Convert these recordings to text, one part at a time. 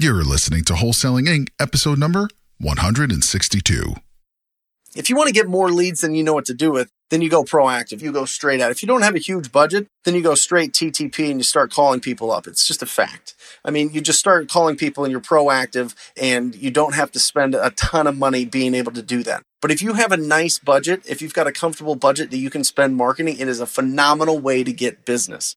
You're listening to Wholesaling Inc., episode number 162. If you want to get more leads than you know what to do with, then you go proactive. You go straight at. If you don't have a huge budget, then you go straight TTP and you start calling people up. It's just a fact. I mean, you just start calling people and you're proactive and you don't have to spend a ton of money being able to do that. But if you have a nice budget, if you've got a comfortable budget that you can spend marketing, it is a phenomenal way to get business.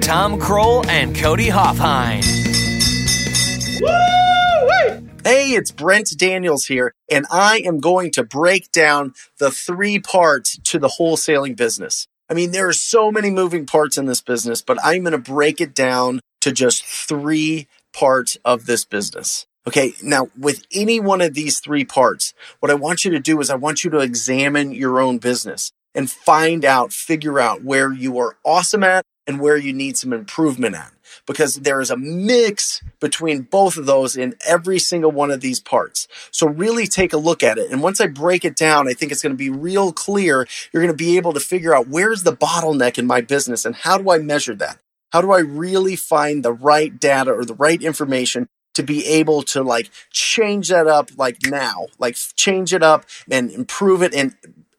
Tom Krol and Cody Hofhine. Hey, it's Brent Daniels here, and I am going to break down the three parts to the wholesaling business. I mean, there are so many moving parts in this business, but I'm going to break it down to just three parts of this business. Okay, now with any one of these three parts, what I want you to do is I want you to examine your own business and find out, figure out where you are awesome at and where you need some improvement at. Because there is a mix between both of those in every single one of these parts. So really take a look at it. And once I break it down, I think it's going to be real clear. You're going to be able to figure out where's the bottleneck in my business and how do I measure that? How do I really find the right data or the right information to be able to like change that up like now, like change it up and improve it and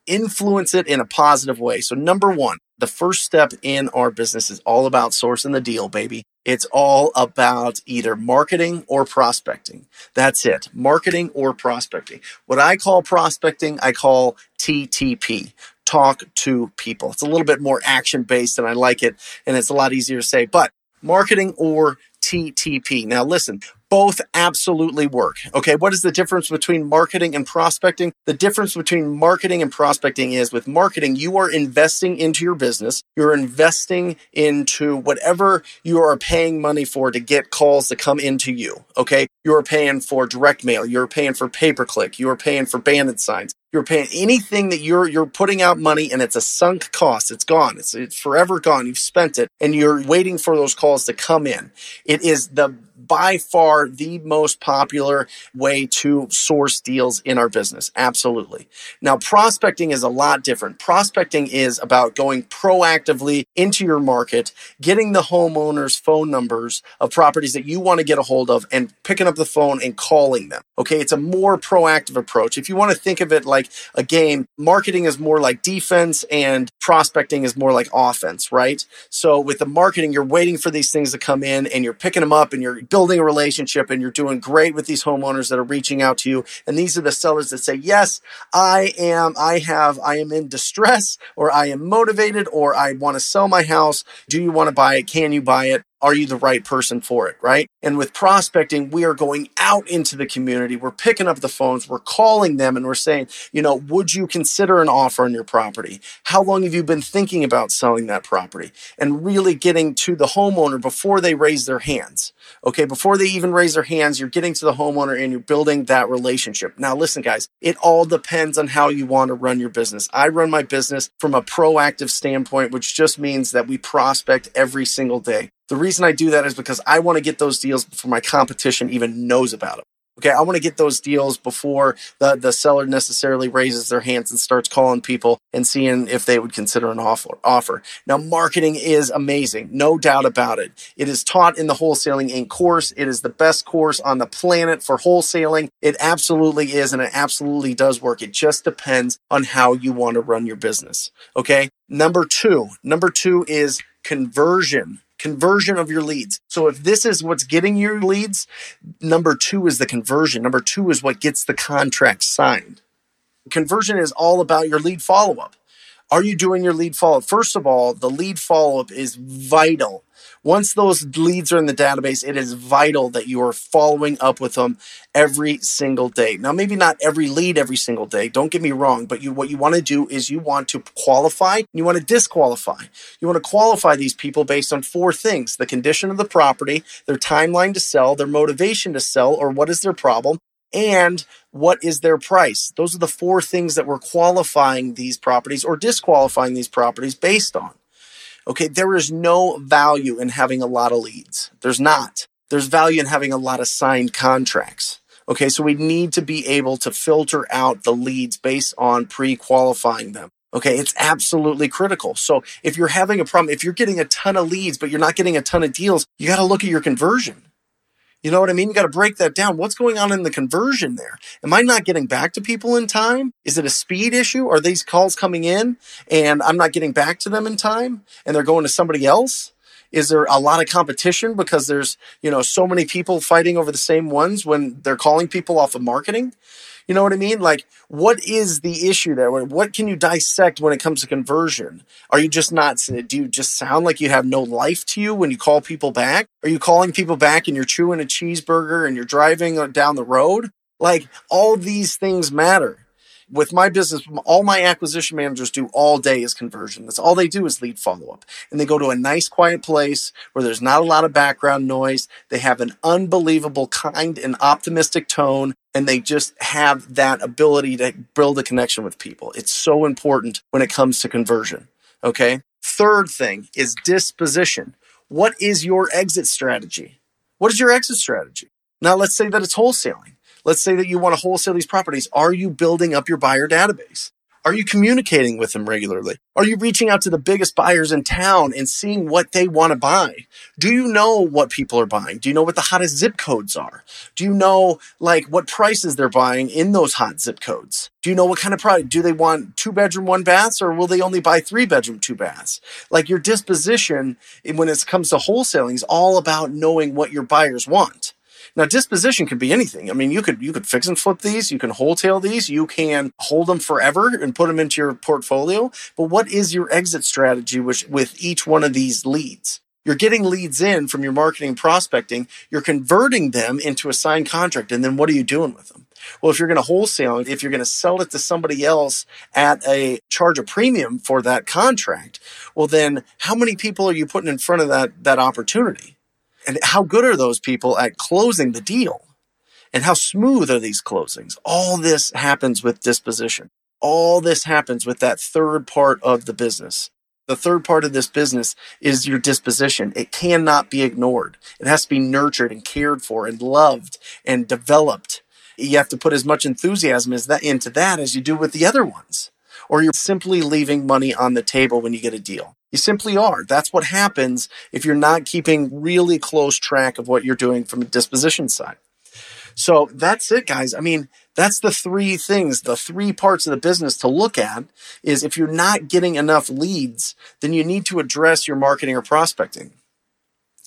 influence it in a positive way. So number one, the first step in our business is all about sourcing the deal, baby. It's all about either marketing or prospecting. That's it. Marketing or prospecting. What I call prospecting, I call TTP. Talk to people. It's a little bit more action based and I like it and it's a lot easier to say, but marketing or TTP. Now listen, both absolutely work. Okay. What is the difference between marketing and prospecting? The difference between marketing and prospecting is with marketing, you are investing into your business. You're investing into whatever you are paying money for to get calls to come into you. Okay. You're paying for direct mail. You're paying for pay per click. You're paying for bandit signs. You're paying anything that you're you're putting out money and it's a sunk cost. It's gone. It's it's forever gone. You've spent it and you're waiting for those calls to come in. It is the by far the most popular way to source deals in our business. Absolutely. Now, prospecting is a lot different. Prospecting is about going proactively into your market, getting the homeowners' phone numbers of properties that you want to get a hold of and picking up the phone and calling them. Okay. It's a more proactive approach. If you want to think of it like a game, marketing is more like defense and prospecting is more like offense, right? So with the marketing, you're waiting for these things to come in and you're picking them up and you're building a relationship and you're doing great with these homeowners that are reaching out to you. And these are the sellers that say, yes, I am, I have, I am in distress or I am motivated or I want to sell my house. Do you want to buy it? Can you buy it? Are you the right person for it, right? And with prospecting, we are going out into the community. We're picking up the phones, we're calling them, and we're saying, you know, would you consider an offer on your property? How long have you been thinking about selling that property? And really getting to the homeowner before they raise their hands. Okay, before they even raise their hands, you're getting to the homeowner and you're building that relationship. Now, listen, guys, it all depends on how you want to run your business. I run my business from a proactive standpoint, which just means that we prospect every single day. The reason I do that is because I want to get those deals before my competition even knows about them. Okay, I want to get those deals before the, the seller necessarily raises their hands and starts calling people and seeing if they would consider an offer. offer. Now, marketing is amazing, no doubt about it. It is taught in the Wholesaling Inc. course. It is the best course on the planet for wholesaling. It absolutely is, and it absolutely does work. It just depends on how you want to run your business. Okay, number two, number two is conversion conversion of your leads. So if this is what's getting your leads, number two is the conversion. Number two is what gets the contract signed. Conversion is all about your lead follow up. Are you doing your lead follow up? First of all, the lead follow up is vital. Once those leads are in the database, it is vital that you are following up with them every single day. Now, maybe not every lead every single day. Don't get me wrong, but you, what you want to do is you want to qualify, you want to disqualify. You want to qualify these people based on four things: the condition of the property, their timeline to sell, their motivation to sell, or what is their problem, and what is their price. Those are the four things that we're qualifying these properties or disqualifying these properties based on. Okay, there is no value in having a lot of leads. There's not. There's value in having a lot of signed contracts. Okay, so we need to be able to filter out the leads based on pre qualifying them. Okay, it's absolutely critical. So if you're having a problem, if you're getting a ton of leads, but you're not getting a ton of deals, you got to look at your conversion. You know what I mean? You got to break that down. What's going on in the conversion there? Am I not getting back to people in time? Is it a speed issue? Are these calls coming in and I'm not getting back to them in time and they're going to somebody else? Is there a lot of competition because there's, you know, so many people fighting over the same ones when they're calling people off of marketing? You know what I mean? Like, what is the issue there? What can you dissect when it comes to conversion? Are you just not, do you just sound like you have no life to you when you call people back? Are you calling people back and you're chewing a cheeseburger and you're driving uh, down the road? Like, all these things matter with my business, all my acquisition managers do all day is conversion. That's all they do is lead follow up. And they go to a nice, quiet place where there's not a lot of background noise. They have an unbelievable, kind, and optimistic tone. And they just have that ability to build a connection with people. It's so important when it comes to conversion. Okay. Third thing is disposition. What is your exit strategy? What is your exit strategy? Now, let's say that it's wholesaling. Let's say that you want to wholesale these properties. Are you building up your buyer database? Are you communicating with them regularly? Are you reaching out to the biggest buyers in town and seeing what they want to buy? Do you know what people are buying? Do you know what the hottest zip codes are? Do you know like what prices they're buying in those hot zip codes? Do you know what kind of product? Do they want two bedroom, one baths or will they only buy three bedroom, two baths? Like your disposition when it comes to wholesaling is all about knowing what your buyers want. Now, disposition can be anything. I mean, you could you could fix and flip these, you can wholesale these, you can hold them forever and put them into your portfolio. But what is your exit strategy with, with each one of these leads? You're getting leads in from your marketing prospecting. You're converting them into a signed contract. And then what are you doing with them? Well, if you're going to wholesale, if you're going to sell it to somebody else at a charge a premium for that contract, well, then how many people are you putting in front of that, that opportunity? And how good are those people at closing the deal? And how smooth are these closings? All this happens with disposition. All this happens with that third part of the business. The third part of this business is your disposition. It cannot be ignored. It has to be nurtured and cared for and loved and developed. You have to put as much enthusiasm as that into that as you do with the other ones. Or you're simply leaving money on the table when you get a deal. You simply are. That's what happens if you're not keeping really close track of what you're doing from a disposition side. So that's it, guys. I mean, that's the three things, the three parts of the business to look at is if you're not getting enough leads, then you need to address your marketing or prospecting.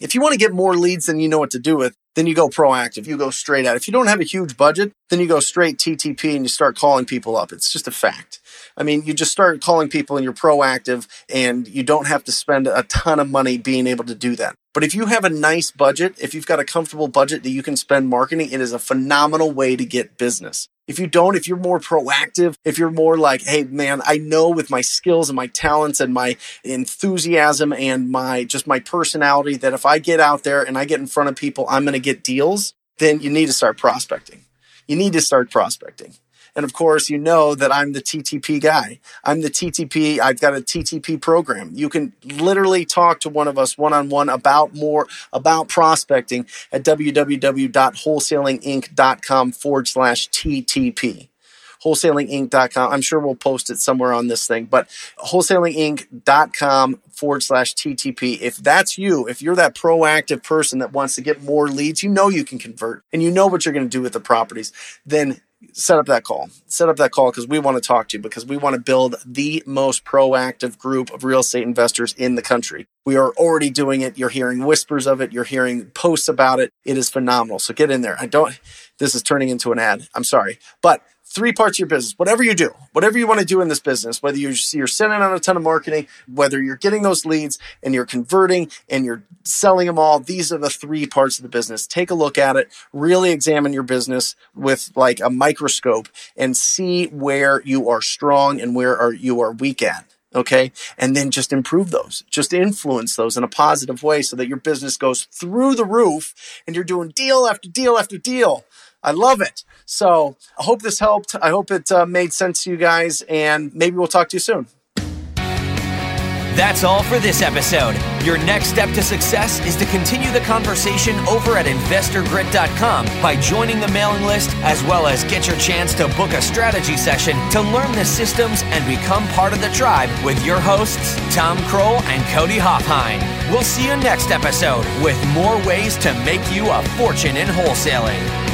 If you want to get more leads than you know what to do with, then you go proactive. You go straight at. If you don't have a huge budget, then you go straight TTP and you start calling people up. It's just a fact. I mean, you just start calling people and you're proactive and you don't have to spend a ton of money being able to do that. But if you have a nice budget, if you've got a comfortable budget that you can spend marketing, it is a phenomenal way to get business. If you don't, if you're more proactive, if you're more like, hey, man, I know with my skills and my talents and my enthusiasm and my just my personality that if I get out there and I get in front of people, I'm going to get deals, then you need to start prospecting. You need to start prospecting. And of course, you know that I'm the TTP guy. I'm the TTP. I've got a TTP program. You can literally talk to one of us one on one about more about prospecting at www.wholesalinginc.com forward slash TTP wholesalinginc.com. I'm sure we'll post it somewhere on this thing, but wholesalinginc.com forward slash TTP. If that's you, if you're that proactive person that wants to get more leads, you know you can convert and you know what you're going to do with the properties, then set up that call. Set up that call because we want to talk to you because we want to build the most proactive group of real estate investors in the country. We are already doing it. You're hearing whispers of it. You're hearing posts about it. It is phenomenal. So get in there. I don't, this is turning into an ad. I'm sorry. But three parts of your business, whatever you do, whatever you want to do in this business, whether you're, you're sending out a ton of marketing, whether you're getting those leads and you're converting and you're selling them all, these are the three parts of the business. Take a look at it, really examine your business with like a microscope and see where you are strong and where are you are weak at. Okay. And then just improve those, just influence those in a positive way so that your business goes through the roof and you're doing deal after deal after deal. I love it. So I hope this helped. I hope it uh, made sense to you guys and maybe we'll talk to you soon. That's all for this episode. Your next step to success is to continue the conversation over at investorgrit.com by joining the mailing list, as well as get your chance to book a strategy session to learn the systems and become part of the tribe with your hosts, Tom Krol and Cody Hofhine. We'll see you next episode with more ways to make you a fortune in wholesaling.